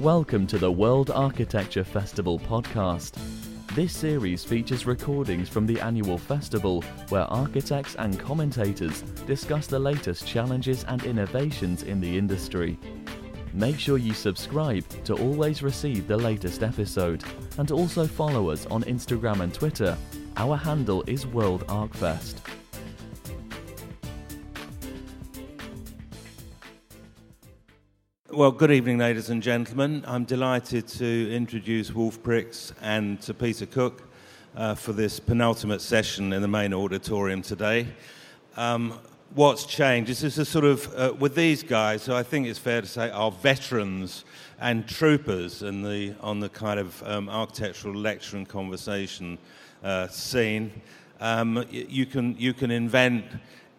Welcome to the World Architecture Festival podcast. This series features recordings from the annual festival where architects and commentators discuss the latest challenges and innovations in the industry. Make sure you subscribe to always receive the latest episode and also follow us on Instagram and Twitter. Our handle is World ArchFest. Well, good evening, ladies and gentlemen. I'm delighted to introduce Wolf Prix and to Peter Cook uh, for this penultimate session in the main auditorium today. Um, what's changed? This is a sort of, uh, with these guys, who I think it's fair to say are veterans and troopers in the, on the kind of um, architectural lecture and conversation uh, scene. Um, you, can, you can invent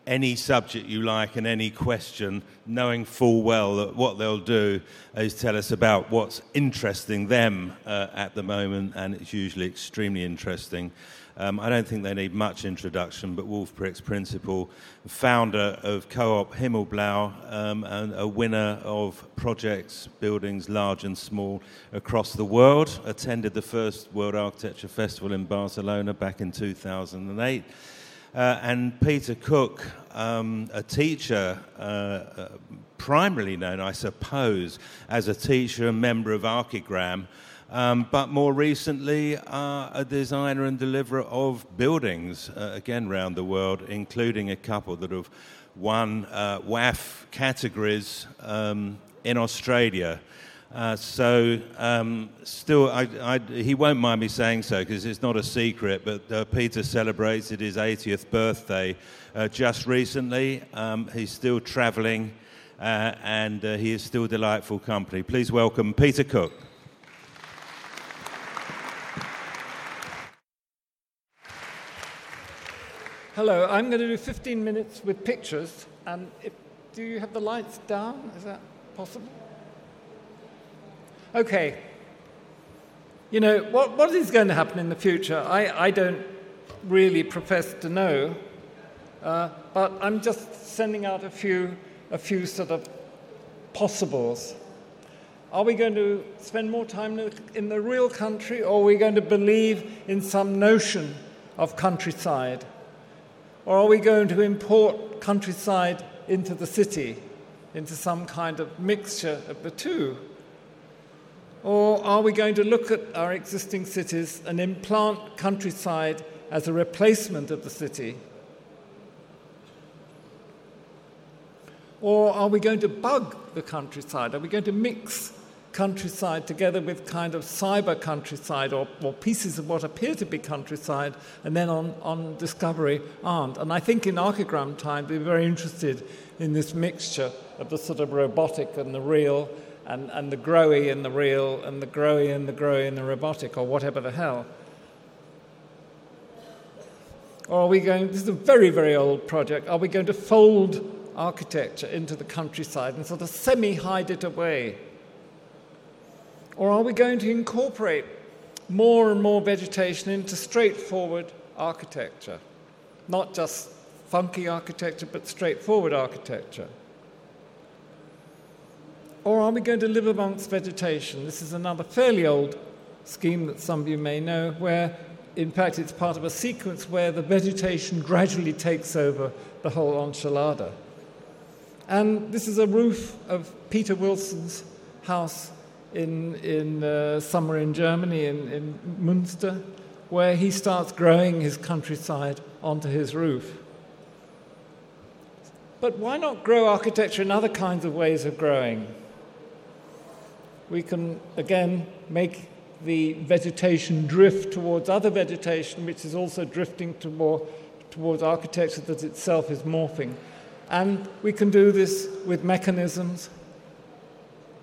any subject you like and any question, knowing full well that what they'll do is tell us about what's interesting them uh, at the moment, and it's usually extremely interesting. Um, I don't think they need much introduction, but Wolf Prix Principal, founder of Co-op Himmelblau, um, and a winner of projects, buildings large and small across the world, attended the first World Architecture Festival in Barcelona back in 2008. Uh, and Peter Cook, um, a teacher, uh, uh, primarily known, I suppose, as a teacher and member of Archigram, um, but more recently, uh, a designer and deliverer of buildings, uh, again, around the world, including a couple that have won WAF categories um, in Australia. Uh, so, um, still, I, I, he won't mind me saying so because it's not a secret, but uh, Peter celebrated his 80th birthday uh, just recently. Um, he's still traveling uh, and uh, he is still delightful company. Please welcome Peter Cook. Hello, I'm going to do 15 minutes with pictures. And if, do you have the lights down? Is that possible? Okay. You know, what, what is going to happen in the future? I, I don't really profess to know, uh, but I'm just sending out a few, a few sort of possibles. Are we going to spend more time in the real country, or are we going to believe in some notion of countryside? Or are we going to import countryside into the city, into some kind of mixture of the two? Or are we going to look at our existing cities and implant countryside as a replacement of the city? Or are we going to bug the countryside? Are we going to mix countryside together with kind of cyber countryside or, or pieces of what appear to be countryside and then on, on discovery aren't? And I think in archigram time we're very interested in this mixture of the sort of robotic and the real and, and the growy and the real, and the growy and the growy and the robotic, or whatever the hell. Or are we going, this is a very, very old project, are we going to fold architecture into the countryside and sort of semi hide it away? Or are we going to incorporate more and more vegetation into straightforward architecture? Not just funky architecture, but straightforward architecture. Or are we going to live amongst vegetation? This is another fairly old scheme that some of you may know, where in fact it's part of a sequence where the vegetation gradually takes over the whole enchilada. And this is a roof of Peter Wilson's house in, in uh, somewhere in Germany, in, in Munster, where he starts growing his countryside onto his roof. But why not grow architecture in other kinds of ways of growing? We can again make the vegetation drift towards other vegetation, which is also drifting to more, towards architecture that itself is morphing. And we can do this with mechanisms.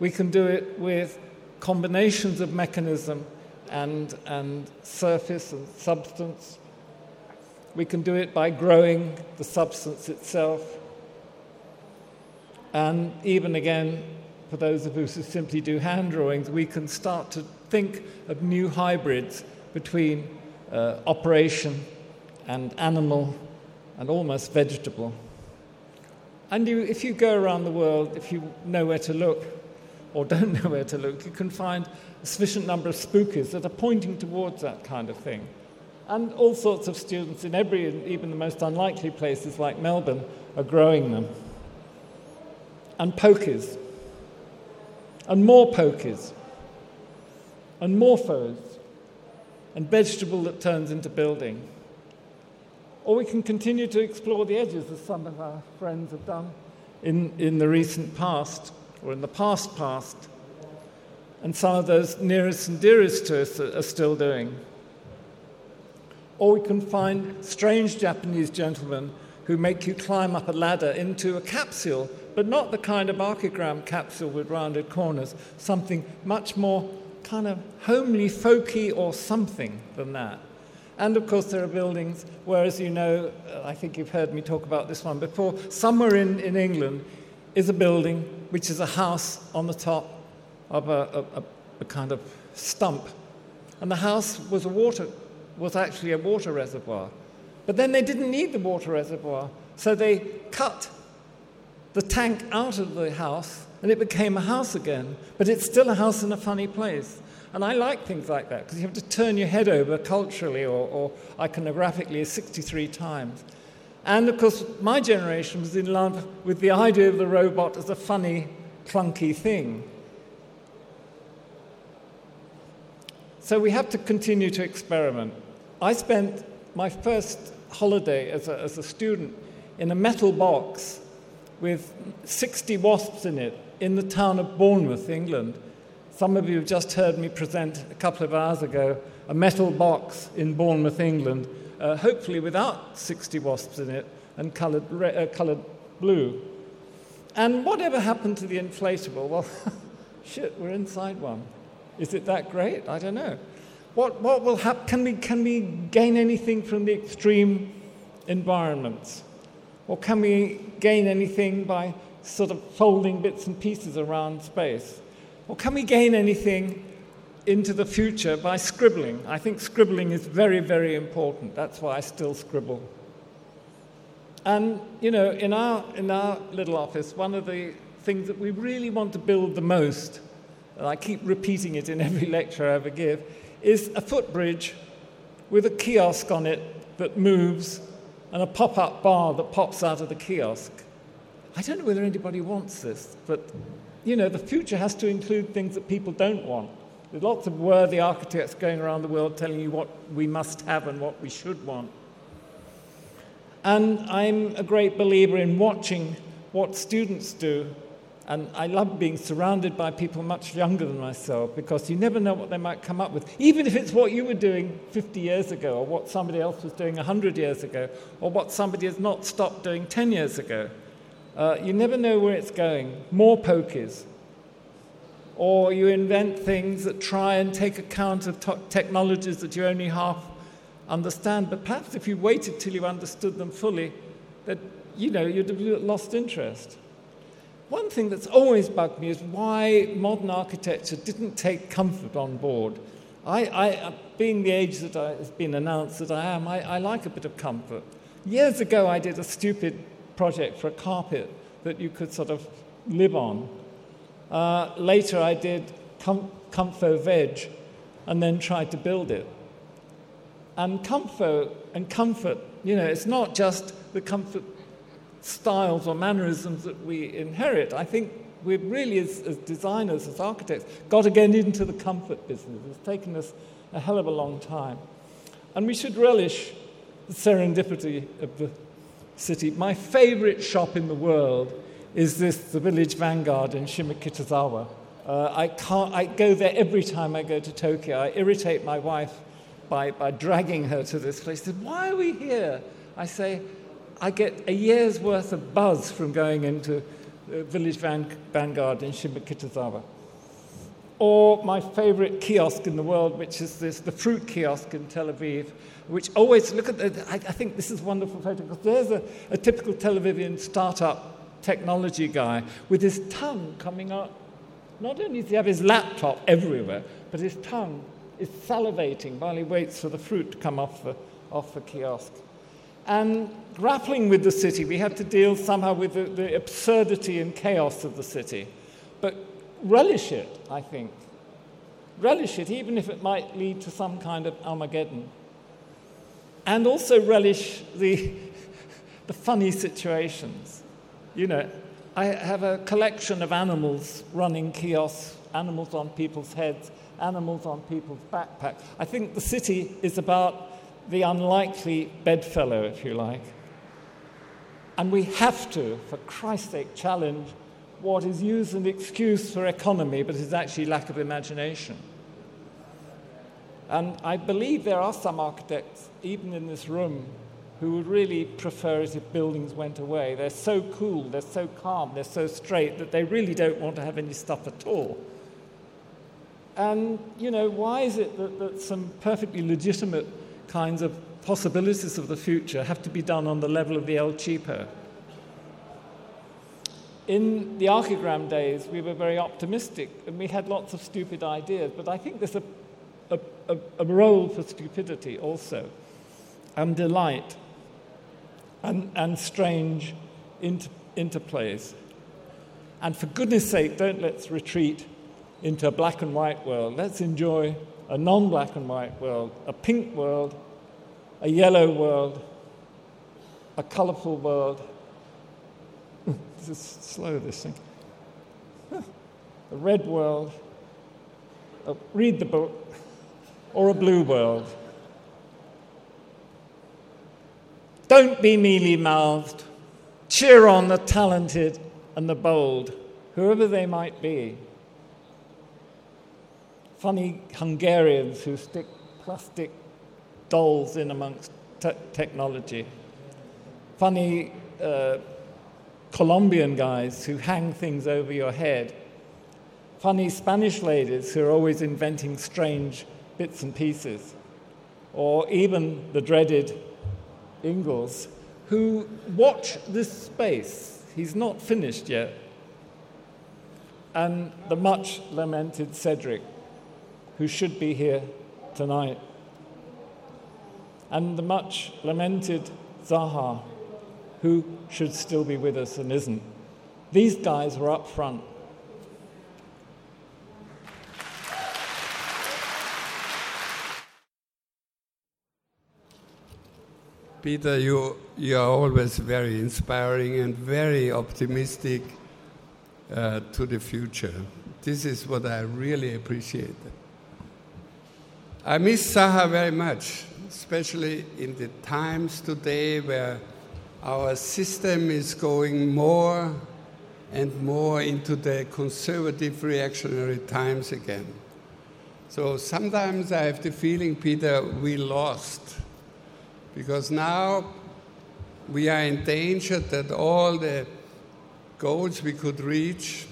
We can do it with combinations of mechanism and, and surface and substance. We can do it by growing the substance itself. And even again, for those of us who simply do hand drawings, we can start to think of new hybrids between uh, operation and animal and almost vegetable. And you, if you go around the world, if you know where to look, or don't know where to look, you can find a sufficient number of spookies that are pointing towards that kind of thing. And all sorts of students in every, even the most unlikely places like Melbourne, are growing them. And pokies. And more pokies. And more morphos. And vegetable that turns into building. Or we can continue to explore the edges, as some of our friends have done in, in the recent past, or in the past past. And some of those nearest and dearest to us are, are still doing. Or we can find strange Japanese gentlemen who make you climb up a ladder into a capsule, but not the kind of archigram capsule with rounded corners, something much more kind of homely, folky, or something than that. And of course, there are buildings where, as you know, I think you've heard me talk about this one before, somewhere in, in England is a building which is a house on the top of a, a, a kind of stump. And the house was a water was actually a water reservoir. But then they didn't need the water reservoir, so they cut the tank out of the house and it became a house again. But it's still a house in a funny place. And I like things like that because you have to turn your head over culturally or, or iconographically 63 times. And of course, my generation was in love with the idea of the robot as a funny, clunky thing. So we have to continue to experiment. I spent my first holiday as a, as a student in a metal box with 60 wasps in it in the town of Bournemouth, England. Some of you have just heard me present a couple of hours ago a metal box in Bournemouth, England, uh, hopefully without 60 wasps in it and coloured, re- uh, coloured blue. And whatever happened to the inflatable? Well, shit, we're inside one. Is it that great? I don't know. What, what will happen? Can we, can we gain anything from the extreme environments? Or can we gain anything by sort of folding bits and pieces around space? Or can we gain anything into the future by scribbling? I think scribbling is very, very important. That's why I still scribble. And, you know, in our, in our little office, one of the things that we really want to build the most, and I keep repeating it in every lecture I ever give, is a footbridge with a kiosk on it that moves and a pop up bar that pops out of the kiosk. I don't know whether anybody wants this, but you know, the future has to include things that people don't want. There's lots of worthy architects going around the world telling you what we must have and what we should want. And I'm a great believer in watching what students do and I love being surrounded by people much younger than myself because you never know what they might come up with, even if it's what you were doing 50 years ago, or what somebody else was doing 100 years ago, or what somebody has not stopped doing 10 years ago. Uh, you never know where it's going. More pokies. Or you invent things that try and take account of to- technologies that you only half understand. But perhaps if you waited till you understood them fully, that you know you'd have lost interest. One thing that's always bugged me is why modern architecture didn't take comfort on board. I, I, uh, being the age that I, has been announced that I am, I, I like a bit of comfort. Years ago, I did a stupid project for a carpet that you could sort of live on. Uh, later, I did com- Comfo Veg and then tried to build it. And Comfo and comfort, you know, it's not just the comfort styles or mannerisms that we inherit. I think we've really, as, as, designers, as architects, got to get into the comfort business. It's taken us a hell of a long time. And we should relish the serendipity of the city. My favorite shop in the world is this, the Village Vanguard in Shimokitazawa. Uh, I, can't, I go there every time I go to Tokyo. I irritate my wife by, by dragging her to this place. She says, Why are we here? I say, I get a year's worth of buzz from going into the Village Van- Vanguard in Shimokitazawa. Or my favorite kiosk in the world, which is this, the fruit kiosk in Tel Aviv, which always, look at the, I, I think this is a wonderful photo, because there's a, a typical Tel Avivian startup technology guy with his tongue coming up. Not only does he have his laptop everywhere, but his tongue is salivating while he waits for the fruit to come off the, off the kiosk. And grappling with the city, we had to deal somehow with the, the absurdity and chaos of the city. But relish it, I think. Relish it, even if it might lead to some kind of Armageddon. And also relish the, the funny situations. You know, I have a collection of animals running kiosks, animals on people's heads, animals on people's backpacks. I think the city is about the unlikely bedfellow, if you like. And we have to, for Christ's sake, challenge what is used as an excuse for economy, but is actually lack of imagination. And I believe there are some architects, even in this room, who would really prefer it if buildings went away. They're so cool, they're so calm, they're so straight that they really don't want to have any stuff at all. And, you know, why is it that, that some perfectly legitimate kinds of possibilities of the future have to be done on the level of the El Cheapo? In the archigram days, we were very optimistic and we had lots of stupid ideas, but I think there's a, a, a, a role for stupidity also, and delight, and, and strange inter, interplays. And for goodness sake, don't let's retreat into a black and white world. Let's enjoy a non black and white world, a pink world, a yellow world, a colorful world. is slow, this thing. A red world, a, read the book, or a blue world. Don't be mealy mouthed. Cheer on the talented and the bold, whoever they might be funny Hungarians who stick plastic dolls in amongst te- technology, funny uh, Colombian guys who hang things over your head, funny Spanish ladies who are always inventing strange bits and pieces, or even the dreaded Ingels who watch this space. He's not finished yet. And the much lamented Cedric, who should be here tonight. And the much lamented Zaha, who should still be with us and isn't. These guys were up front. Peter, you, you are always very inspiring and very optimistic uh, to the future. This is what I really appreciate. I miss Zaha very much, especially in the times today where our system is going more and more into the conservative reactionary times again. So sometimes I have the feeling, Peter, we lost. Because now we are in danger that all the goals we could reach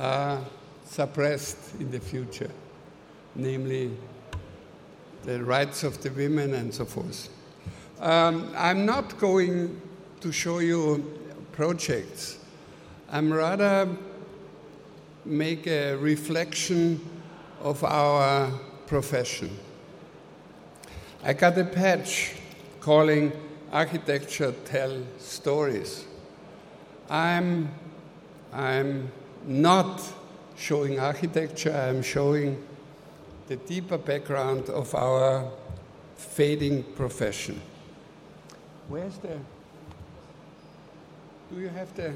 are suppressed in the future, namely the rights of the women and so forth. Um, I'm not going to show you projects. I'm rather make a reflection of our profession. I got a patch calling Architecture Tell Stories. I'm, I'm not showing architecture, I'm showing the deeper background of our fading profession. Where's the. Do you have the.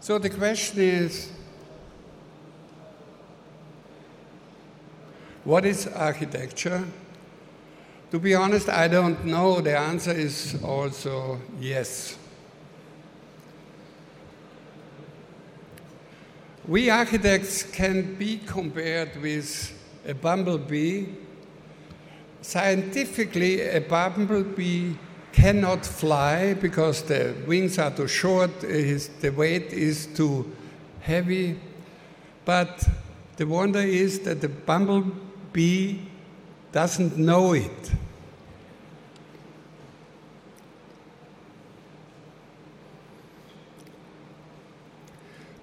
So the question is what is architecture? To be honest, I don't know. The answer is also yes. We architects can be compared with a bumblebee. Scientifically, a bumblebee cannot fly because the wings are too short, the weight is too heavy. But the wonder is that the bumblebee doesn't know it.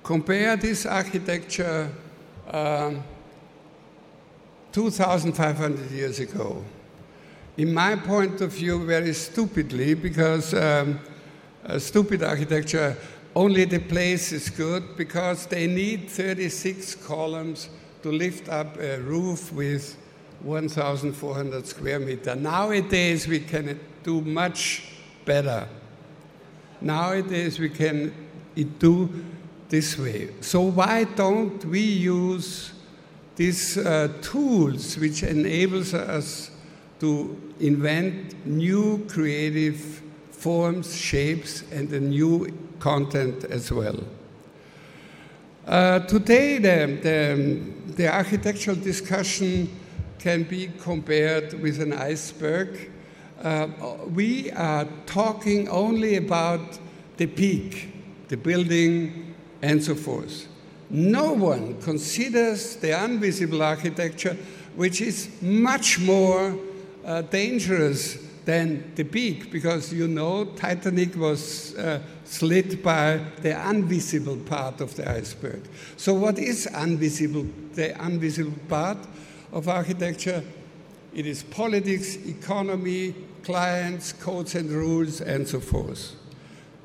Compare this architecture um, 2,500 years ago. in my point of view, very stupidly, because um, stupid architecture, only the place is good because they need 36 columns to lift up a roof with 1,400 square meter. Nowadays, we can do much better. Nowadays, we can do this way. So why don't we use these uh, tools which enables us to invent new creative forms, shapes, and a new content as well. Uh, today, the, the, the, architectural discussion can be compared with an iceberg. Uh, we are talking only about the peak, the building, and so forth. No one considers the invisible architecture, which is much more uh, dangerous than the peak, because you know Titanic was uh, slit by the invisible part of the iceberg. So, what is invisible? The invisible part of architecture? It is politics, economy, clients, codes and rules, and so forth.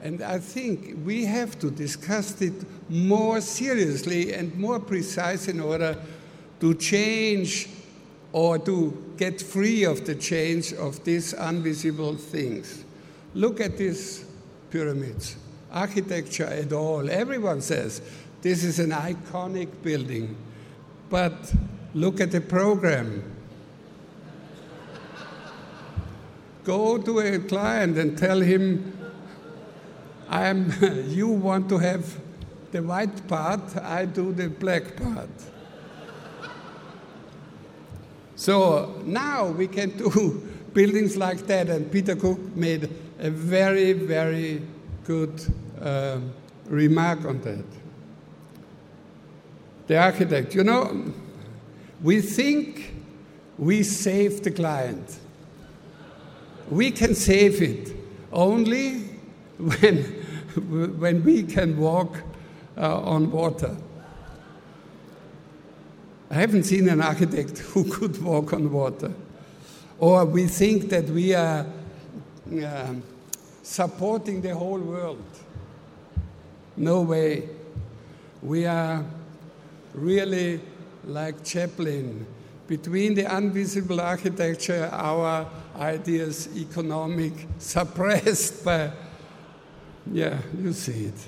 And I think we have to discuss it more seriously and more precise in order to change or to get free of the change of these invisible things. Look at these pyramids. Architecture at all. Everyone says this is an iconic building. But look at the program. Go to a client and tell him, I'm, you want to have the white part, I do the black part. So now we can do buildings like that, and Peter Cook made a very, very good uh, remark on that. The architect, you know, we think we save the client. We can save it only when, when we can walk uh, on water. I haven't seen an architect who could walk on water. Or we think that we are uh, supporting the whole world. No way. We are really like Chaplin. Between the invisible architecture, our ideas, economic, suppressed by, yeah, you see it.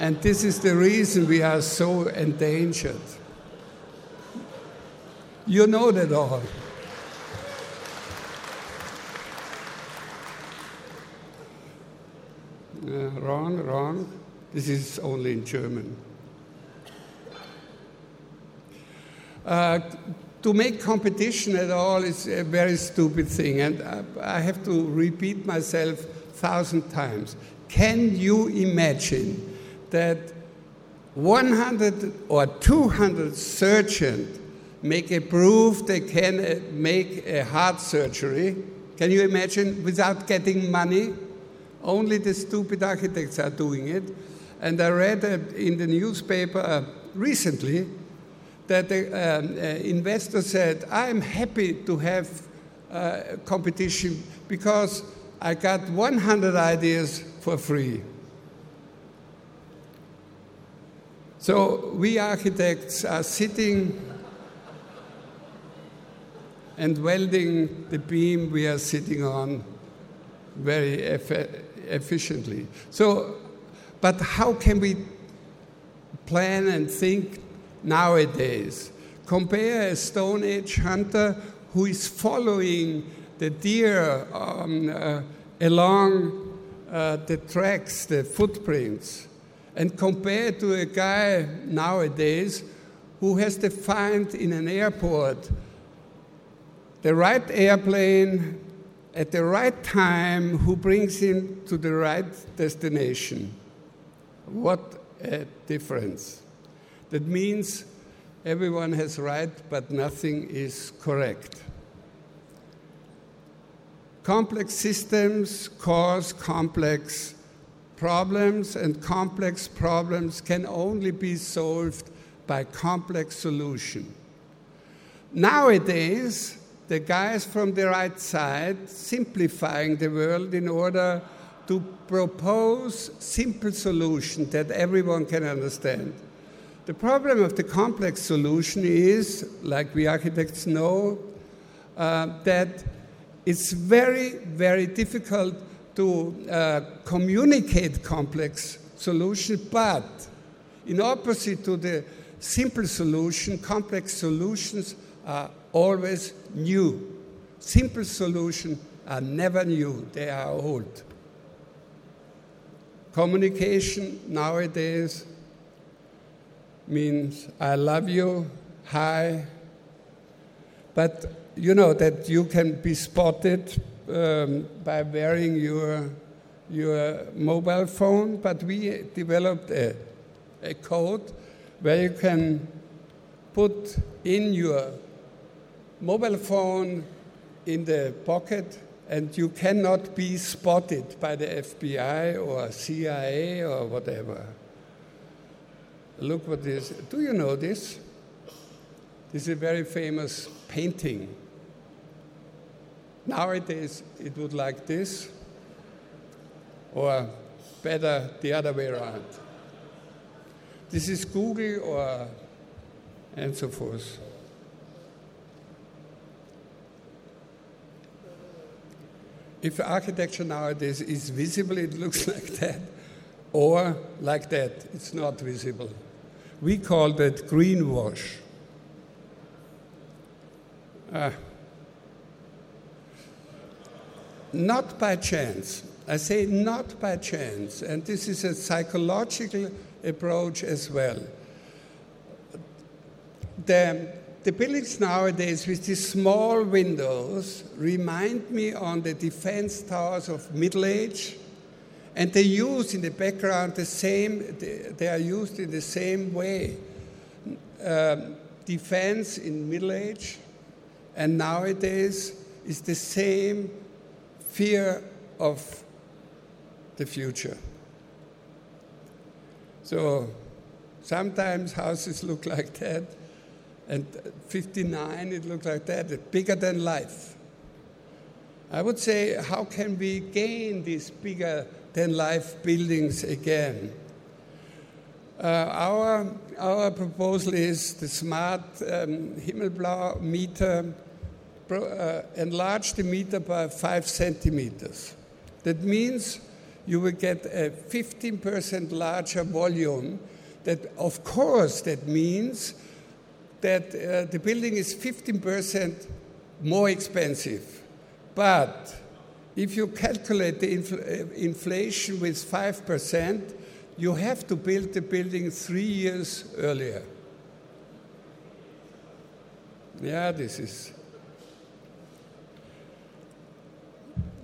And this is the reason we are so endangered. You know that all. Uh, wrong, wrong. This is only in German. Uh, to make competition at all is a very stupid thing, and I have to repeat myself a thousand times. Can you imagine that 100 or 200 surgeons make a proof they can uh, make a heart surgery. Can you imagine without getting money? Only the stupid architects are doing it. And I read uh, in the newspaper uh, recently that the um, uh, investor said, I'm happy to have uh, competition because I got 100 ideas for free. So we architects are sitting and welding the beam we are sitting on very efficiently. So, but how can we plan and think nowadays? Compare a Stone Age hunter who is following the deer um, uh, along uh, the tracks, the footprints and compare to a guy nowadays who has to find in an airport the right airplane at the right time who brings him to the right destination. What a difference. That means everyone has right, but nothing is correct. Complex systems cause complex problems, and complex problems can only be solved by complex solution. Nowadays, the guys from the right side simplifying the world in order to propose simple solution that everyone can understand. The problem of the complex solution is, like we architects know, uh, that it's very, very difficult to uh, communicate complex solutions, but in opposite to the simple solution, complex solutions are always new. Simple solutions are never new, they are old. Communication nowadays means I love you, hi, but you know that you can be spotted um, by wearing your, your mobile phone, but we developed a, a code where you can put in your mobile phone in the pocket and you cannot be spotted by the FBI or CIA or whatever. Look what this. Do you know this? This is a very famous painting. Nowadays, it would like this, or better the other way around. This is Google or and so forth. If architecture nowadays is visible, it looks like that, or like that, it's not visible. We call that greenwash. Uh, not by chance. I say not by chance, and this is a psychological approach as well. The the buildings nowadays with these small windows remind me on the defense towers of Middle Age, and they use in the background the same. They are used in the same way. Um, defense in Middle Age, and nowadays is the same fear of the future. So sometimes houses look like that and 59, it looks like that, bigger than life. I would say, how can we gain these bigger than life buildings again? Uh, our, our proposal is the smart um, Himmelblau meter, pro, uh, enlarge the meter by five centimeters. That means you will get a 15% larger volume. That, of course, that means that uh, the building is 15% more expensive. But if you calculate the infl- uh, inflation with 5%, you have to build the building three years earlier. Yeah, this is.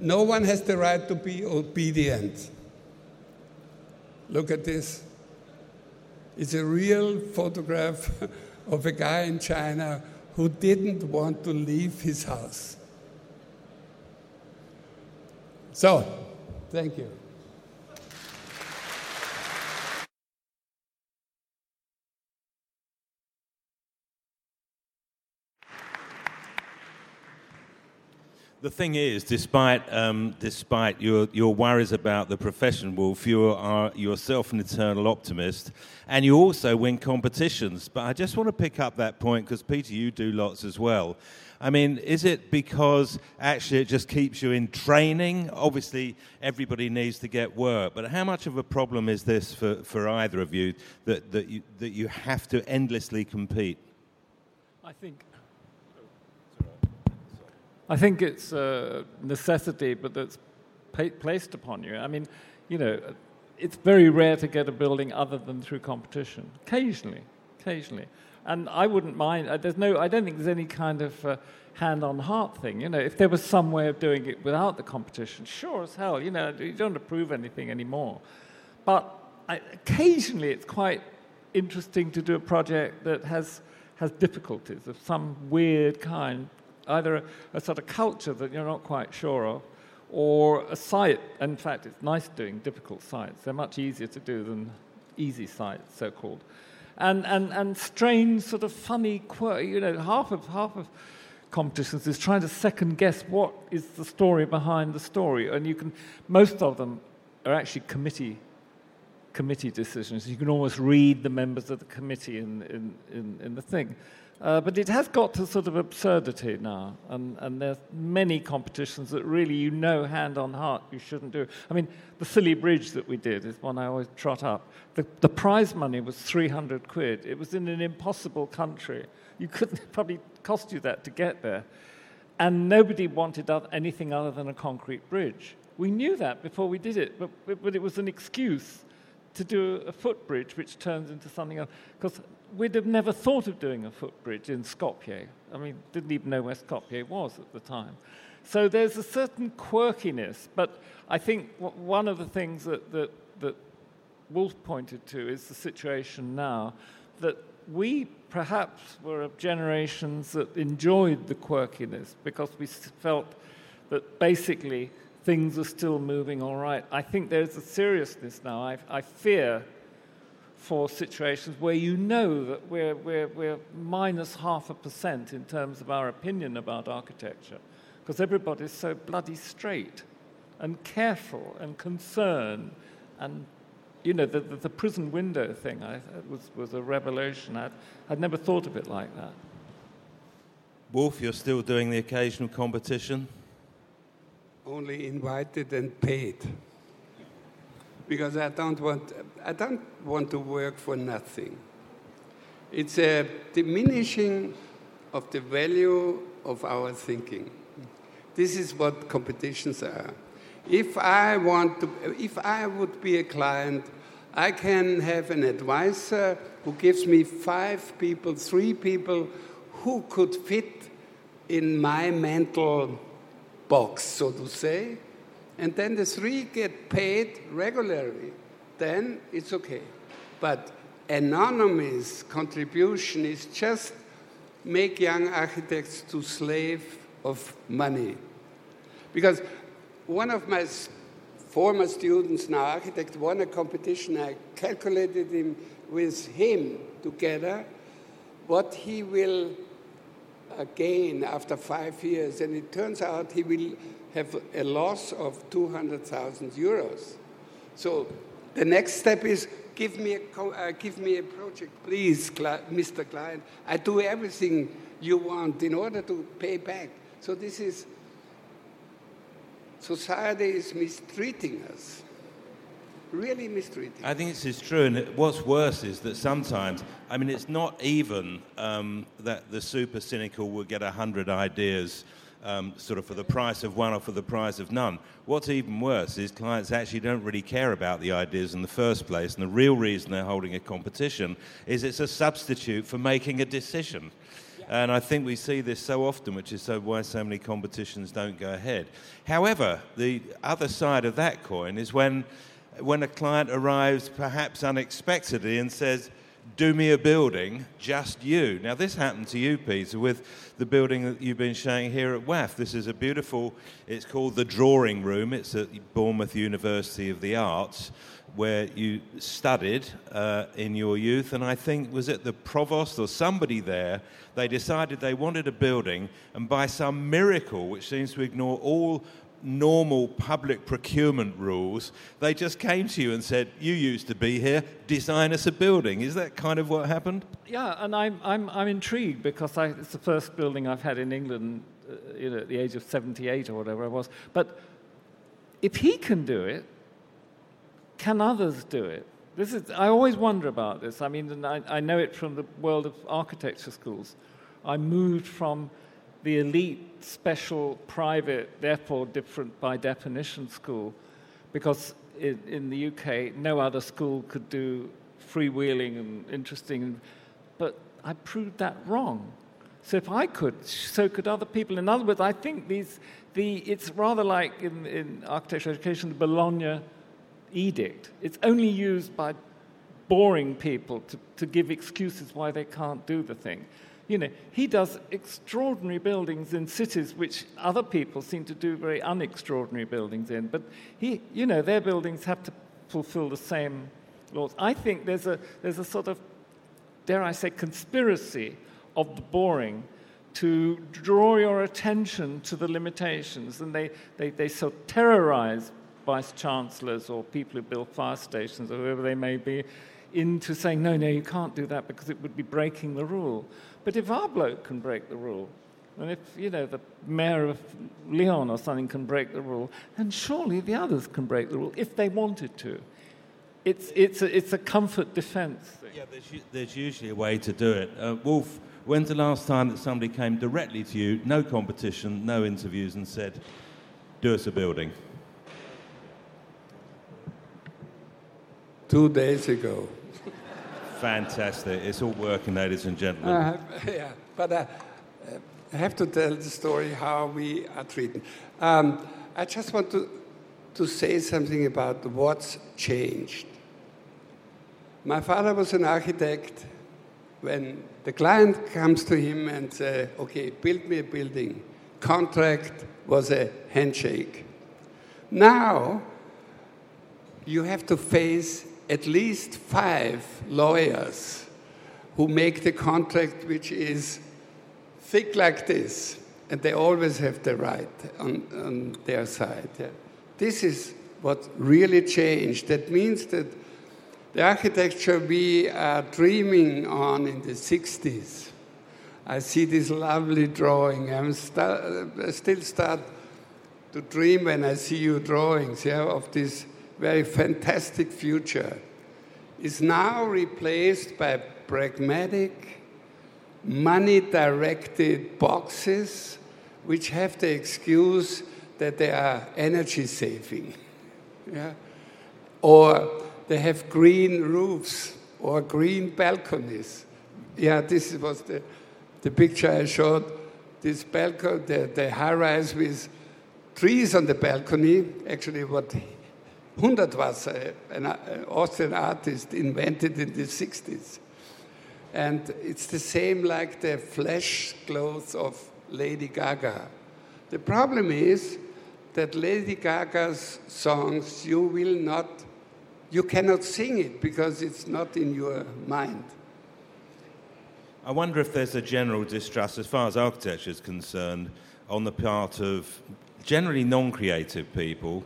No one has the right to be obedient. Look at this. It's a real photograph of a guy in China who didn't want to leave his house. So, thank you. The thing is, despite um, despite your, your worries about the profession, Wolf, you are yourself an eternal optimist, and you also win competitions. But I just want to pick up that point because Peter, you do lots as well. I mean, is it because actually it just keeps you in training? Obviously, everybody needs to get work, but how much of a problem is this for, for either of you that, that you that you have to endlessly compete? I think I think it's a necessity, but that's placed upon you. I mean, you know, it's very rare to get a building other than through competition. Occasionally, occasionally, and I wouldn't mind. Uh, there's no. I don't think there's any kind of uh, hand on heart thing. You know, if there was some way of doing it without the competition, sure as hell. You know, you don't approve anything anymore. But I, occasionally, it's quite interesting to do a project that has has difficulties of some weird kind either a, a, sort of culture that you're not quite sure of, or a site. In fact, it's nice doing difficult sites. They're much easier to do than easy sites, so called. And, and, and strange, sort of funny, quirk. You know, half of, half of competitions is trying to second guess what is the story behind the story. And you can, most of them are actually committee committee decisions. You can almost read the members of the committee in, in, in, in the thing. Uh, but it has got to sort of absurdity now, and, and there's many competitions that really you know hand on heart you shouldn't do. I mean, the silly bridge that we did is one I always trot up. The, the prize money was 300 quid. It was in an impossible country. You couldn't probably cost you that to get there. And nobody wanted anything other than a concrete bridge. We knew that before we did it, but, but it was an excuse to do a footbridge which turns into something else. Because we'd have never thought of doing a footbridge in Skopje. I mean, didn't even know where Skopje was at the time. So there's a certain quirkiness, but I think one of the things that, that, that Wolf pointed to is the situation now that we perhaps were of generations that enjoyed the quirkiness because we felt that basically things are still moving all right. I think there's a seriousness now. I, I fear for situations where you know that we're, we're, we're minus half a percent in terms of our opinion about architecture because everybody's so bloody straight and careful and concerned and you know, the, the, the, prison window thing I, was, was a revelation. I'd, I'd never thought of it like that. Wolf, you're still doing the occasional competition? Only invited and paid because I don't want I don't want to work for nothing. It's a diminishing of the value of our thinking. This is what competitions are. If I want to, if I would be a client, I can have an advisor who gives me five people, three people who could fit in my mental box, so to say, and then the three get paid regularly, then it's okay. But anonymous contribution is just make young architects to slave of money. Because one of my former students, now architect, won a competition. I calculated him with him together what he will again after five years, and it turns out he will have a loss of 200,000 euros. So the next step is give me a, uh, give me a project, please, Mr. Client. I do everything you want in order to pay back. So this is, society is mistreating us really mistreating. I think this is true, and what's worse is that sometimes, I mean, it's not even um, that the super cynical will get a hundred ideas. Um, sort of for the price of one or for the price of none. What's even worse is clients actually don't really care about the ideas in the first place, and the real reason they're holding a competition is it's a substitute for making a decision. And I think we see this so often, which is so why so many competitions don't go ahead. However, the other side of that coin is when when a client arrives perhaps unexpectedly and says, do me a building, just you. Now, this happened to you, Peter, with the building that you've been showing here at WAF. This is a beautiful, it's called the Drawing Room. It's at Bournemouth University of the Arts, where you studied uh, in your youth. And I think, was it the provost or somebody there? They decided they wanted a building, and by some miracle, which seems to ignore all normal public procurement rules. They just came to you and said, You used to be here, design us a building. Is that kind of what happened? Yeah, and I'm, I'm, I'm intrigued because I, it's the first building I've had in England uh, you know, at the age of 78 or whatever I was. But if he can do it, can others do it? This is, I always wonder about this. I mean, I, I know it from the world of architecture schools. I moved from the elite, special, private, therefore different by definition school, because in, in the UK, no other school could do freewheeling and interesting. But I proved that wrong. So if I could, so could other people. In other words, I think these, the, it's rather like in, in architecture education, the Bologna edict. It's only used by boring people to, to give excuses why they can't do the thing. You know, he does extraordinary buildings in cities which other people seem to do very unextraordinary buildings in. But he, you know, their buildings have to fulfill the same laws. I think there's a, there's a sort of dare I say, conspiracy of the boring to draw your attention to the limitations. And they, they, they so terrorize vice chancellors or people who build fire stations or whoever they may be into saying, no, no, you can't do that because it would be breaking the rule. But if our bloke can break the rule, and if, you know, the mayor of Lyon or something can break the rule, then surely the others can break the rule if they wanted to. It's, it's, a, it's a comfort defense thing. Yeah, there's, there's usually a way to do it. Uh, Wolf, when's the last time that somebody came directly to you, no competition, no interviews, and said, do us a building? Two days ago. Fantastic. It's all working, ladies and gentlemen. Uh, yeah, but uh, I have to tell the story how we are treated. Um, I just want to, to say something about what's changed. My father was an architect. When the client comes to him and says, okay, build me a building, contract was a handshake. Now, you have to face at least five lawyers who make the contract which is thick like this, and they always have the right on, on their side. Yeah. This is what really changed. That means that the architecture we are dreaming on in the 60s, I see this lovely drawing. I'm start, I still start to dream when I see your drawings yeah, of this very fantastic future is now replaced by pragmatic, money directed boxes which have the excuse that they are energy saving. Yeah? Or they have green roofs or green balconies. Yeah, this was the, the picture I showed. This balcony, the, the high rise with trees on the balcony, actually, what Hundertwasser, an äh, Austrian artist, invented in the 60s. And it's the same like the flesh clothes of Lady Gaga. The problem is that Lady Gaga's songs, you will not, you cannot sing it because it's not in your mind. I wonder if there's a general distrust, as far as architecture is concerned, on the part of generally non creative people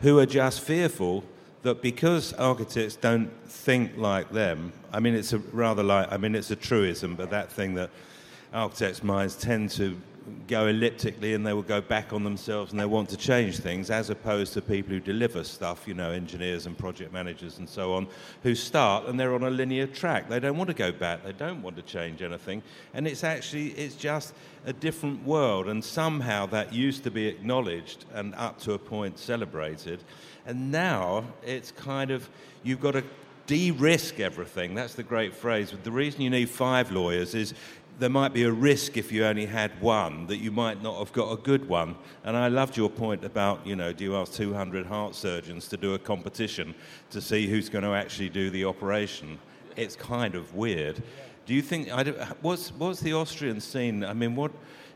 who are just fearful that because architects don't think like them, I mean, it's a rather like, I mean, it's a truism, but that thing that architects' minds tend to go elliptically and they will go back on themselves and they want to change things, as opposed to people who deliver stuff, you know, engineers and project managers and so on, who start and they're on a linear track. They don't want to go back, they don't want to change anything. And it's actually, it's just a different world. And somehow that used to be acknowledged and up to a point celebrated. And now it's kind of, you've got to de risk everything. That's the great phrase. The reason you need five lawyers is there might be a risk if you only had one that you might not have got a good one. And I loved your point about, you know, do you ask 200 heart surgeons to do a competition to see who's going to actually do the operation? It's kind of weird. Do you think, what's, what's the Austrian scene? I mean, what,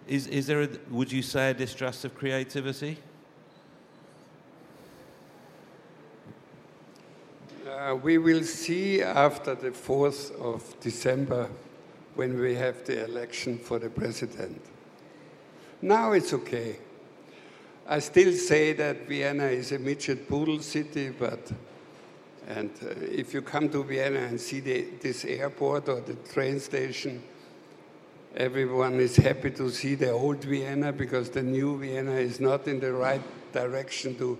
is, is there, a, would you say, a distrust of creativity? Uh, we will see after the 4th of December when we have the election for the president. Now it's okay. I still say that Vienna is a midget poodle city, but and uh, if you come to Vienna and see the, this airport or the train station, everyone is happy to see the old Vienna because the new Vienna is not in the right direction to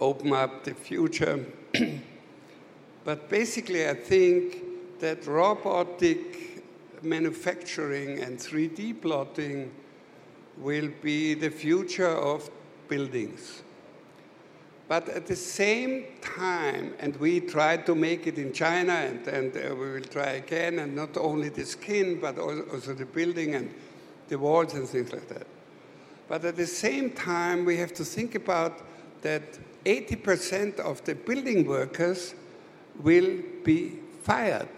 open up the future. but basically, I think that robotic manufacturing and 3D plotting will be the future of buildings. But at the same time, and we tried to make it in China, and, and uh, we will try again, and not only the skin, but also the building and the walls and things like that. But at the same time, we have to think about that 80% of the building workers will be fired.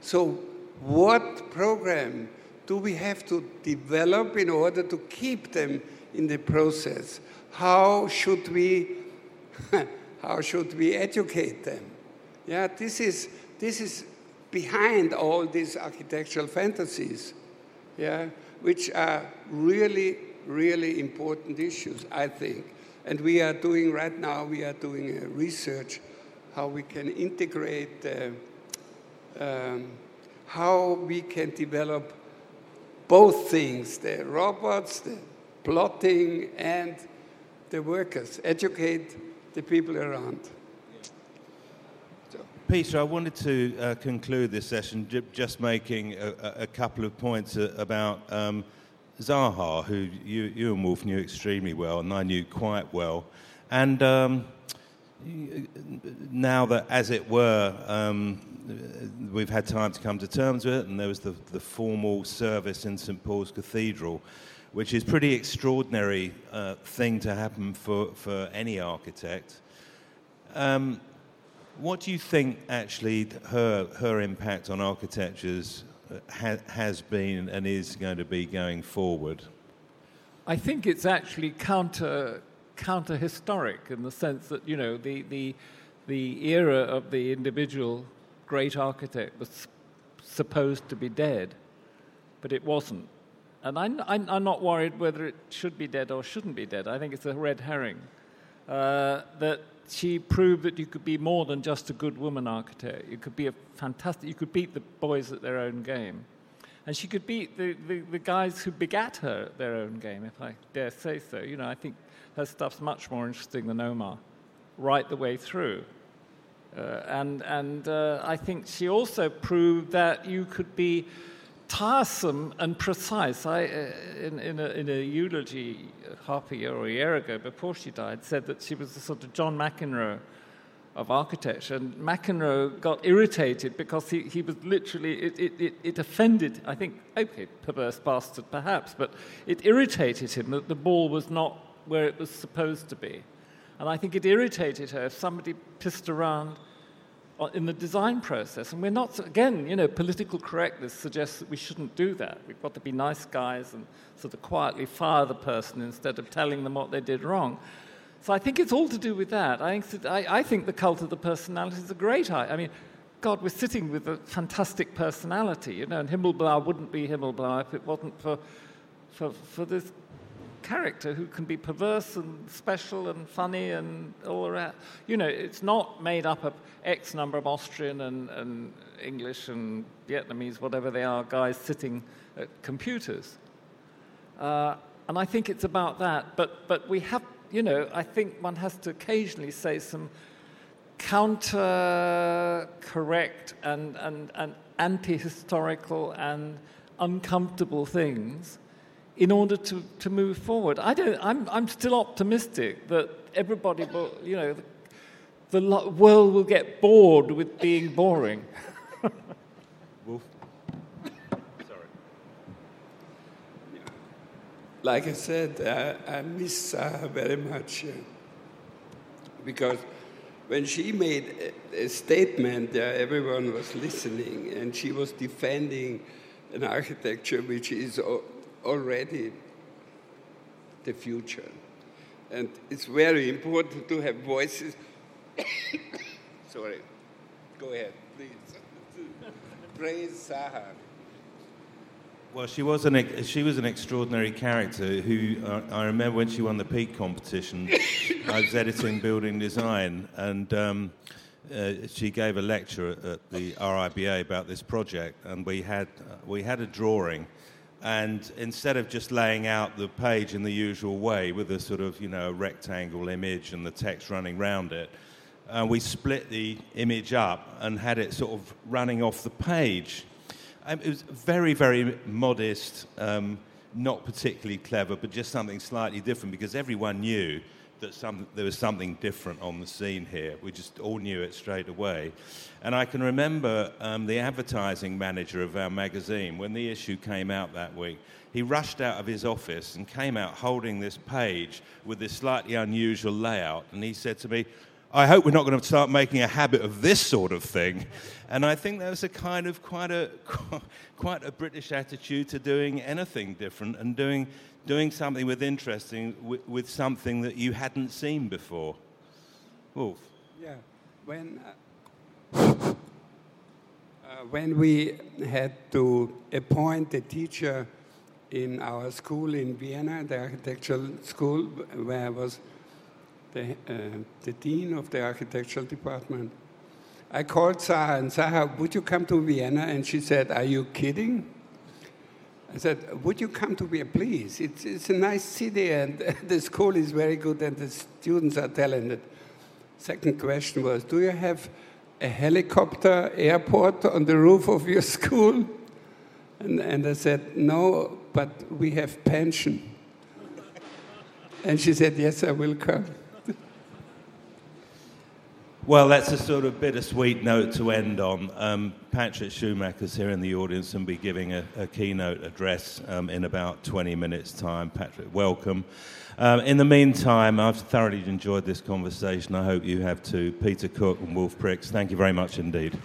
So what program do we have to develop in order to keep them in the process? How should we, how should we educate them? Yeah, this is, this is behind all these architectural fantasies, yeah, which are really, really important issues, I think. And we are doing right now, we are doing research how we can integrate, uh, um, how we can develop both things, the robots, the plotting, and the workers, educate the people around. Peter, I wanted to uh, conclude this session j- just making a, a, couple of points uh, about um, Zaha, who you, you, and Wolf knew extremely well, and I knew quite well. And um, now that, as it were, um, we've had time to come to terms with it, and there was the, the formal service in St Paul's Cathedral, which is pretty extraordinary uh, thing to happen for, for any architect. Um, what do you think actually her, her impact on architectures uh, ha, has been and is going to be going forward? I think it's actually counter, counter historic in the sense that, you know, the, the, the era of the individual great architect was supposed to be dead, but it wasn't. And I'm, I'm, not worried whether it should be dead or shouldn't be dead. I think it's a red herring. Uh, that she proved that you could be more than just a good woman architect. You could be a fantastic, you could beat the boys at their own game. And she could beat the, the, the guys who begat her at their own game, if I dare say so. You know, I think her stuff's much more interesting than OMA, right the way through. Uh, and and uh, I think she also proved that you could be tiresome and precise. I, uh, in, in, a, in, a, eulogy half a year or a year ago, before she died, said that she was the sort of John McEnroe of architecture. And McEnroe got irritated because he, he was literally, it, it, it, offended, I think, okay, perverse bastard perhaps, but it irritated him that the ball was not where it was supposed to be. And I think it irritated her if somebody pissed around in the design process. And we're not, again, you know, political correctness suggests that we shouldn't do that. We've got to be nice guys and sort of quietly fire the person instead of telling them what they did wrong. So I think it's all to do with that. I think, I, think the cult of the personality is a great. I mean, God, we're sitting with a fantastic personality, you know, and Himmelblau wouldn't be Himmelblau if it wasn't for, for, for this character who can be perverse and special and funny and all that. You know, it's not made up of X number of Austrian and, and English and Vietnamese, whatever they are, guys sitting at computers. Uh, and I think it's about that. But, but we have, you know, I think one has to occasionally say some counter correct and, and, and anti historical and uncomfortable things in order to, to move forward. I don't, I'm, I'm still optimistic that everybody will, you know, the, the world will get bored with being boring. Wolf? Sorry. Like I said, I, I miss Zaha very much uh, because when she made a, a statement, uh, everyone was listening, and she was defending an architecture which is already the future. And it's very important to have voices. Sorry. Go ahead, please. Praise Zaha. Well, she was an she was an extraordinary character. Who uh, I remember when she won the peak competition. I was editing building design, and um, uh, she gave a lecture at the RIBA about this project, and we had uh, we had a drawing and instead of just laying out the page in the usual way with a sort of, you know, rectangle image and the text running around it, uh, we split the image up and had it sort of running off the page. Um, it was very, very modest, um, not particularly clever, but just something slightly different because everyone knew that some, there was something different on the scene here. We just all knew it straight away. And I can remember um, the advertising manager of our magazine, when the issue came out that week, he rushed out of his office and came out holding this page with this slightly unusual layout. And he said to me, I hope we're not going to start making a habit of this sort of thing. And I think that was a kind of quite a, quite a British attitude to doing anything different and doing doing something with interesting with, with something that you hadn't seen before. Wolf. Yeah, when uh, uh, when we had to appoint a teacher in our school in Vienna, the architectural school, where I was the, uh, the dean of the architectural department, I called Zaha and Zaha, would you come to Vienna? And she said, Are you kidding? I said, Would you come to Vienna, please? It's, it's a nice city and the school is very good and the students are talented. Second question was, Do you have a helicopter airport on the roof of your school? And, and I said, No, but we have pension. and she said, Yes, I will come. Well, that's a sort of bittersweet note to end on. Um, Patrick Schumacher's here in the audience and be giving a, a keynote address um, in about 20 minutes' time. Patrick, welcome. Um, in the meantime, I've thoroughly enjoyed this conversation. I hope you have too. Peter Cook and Wolf Prix, thank you very much indeed.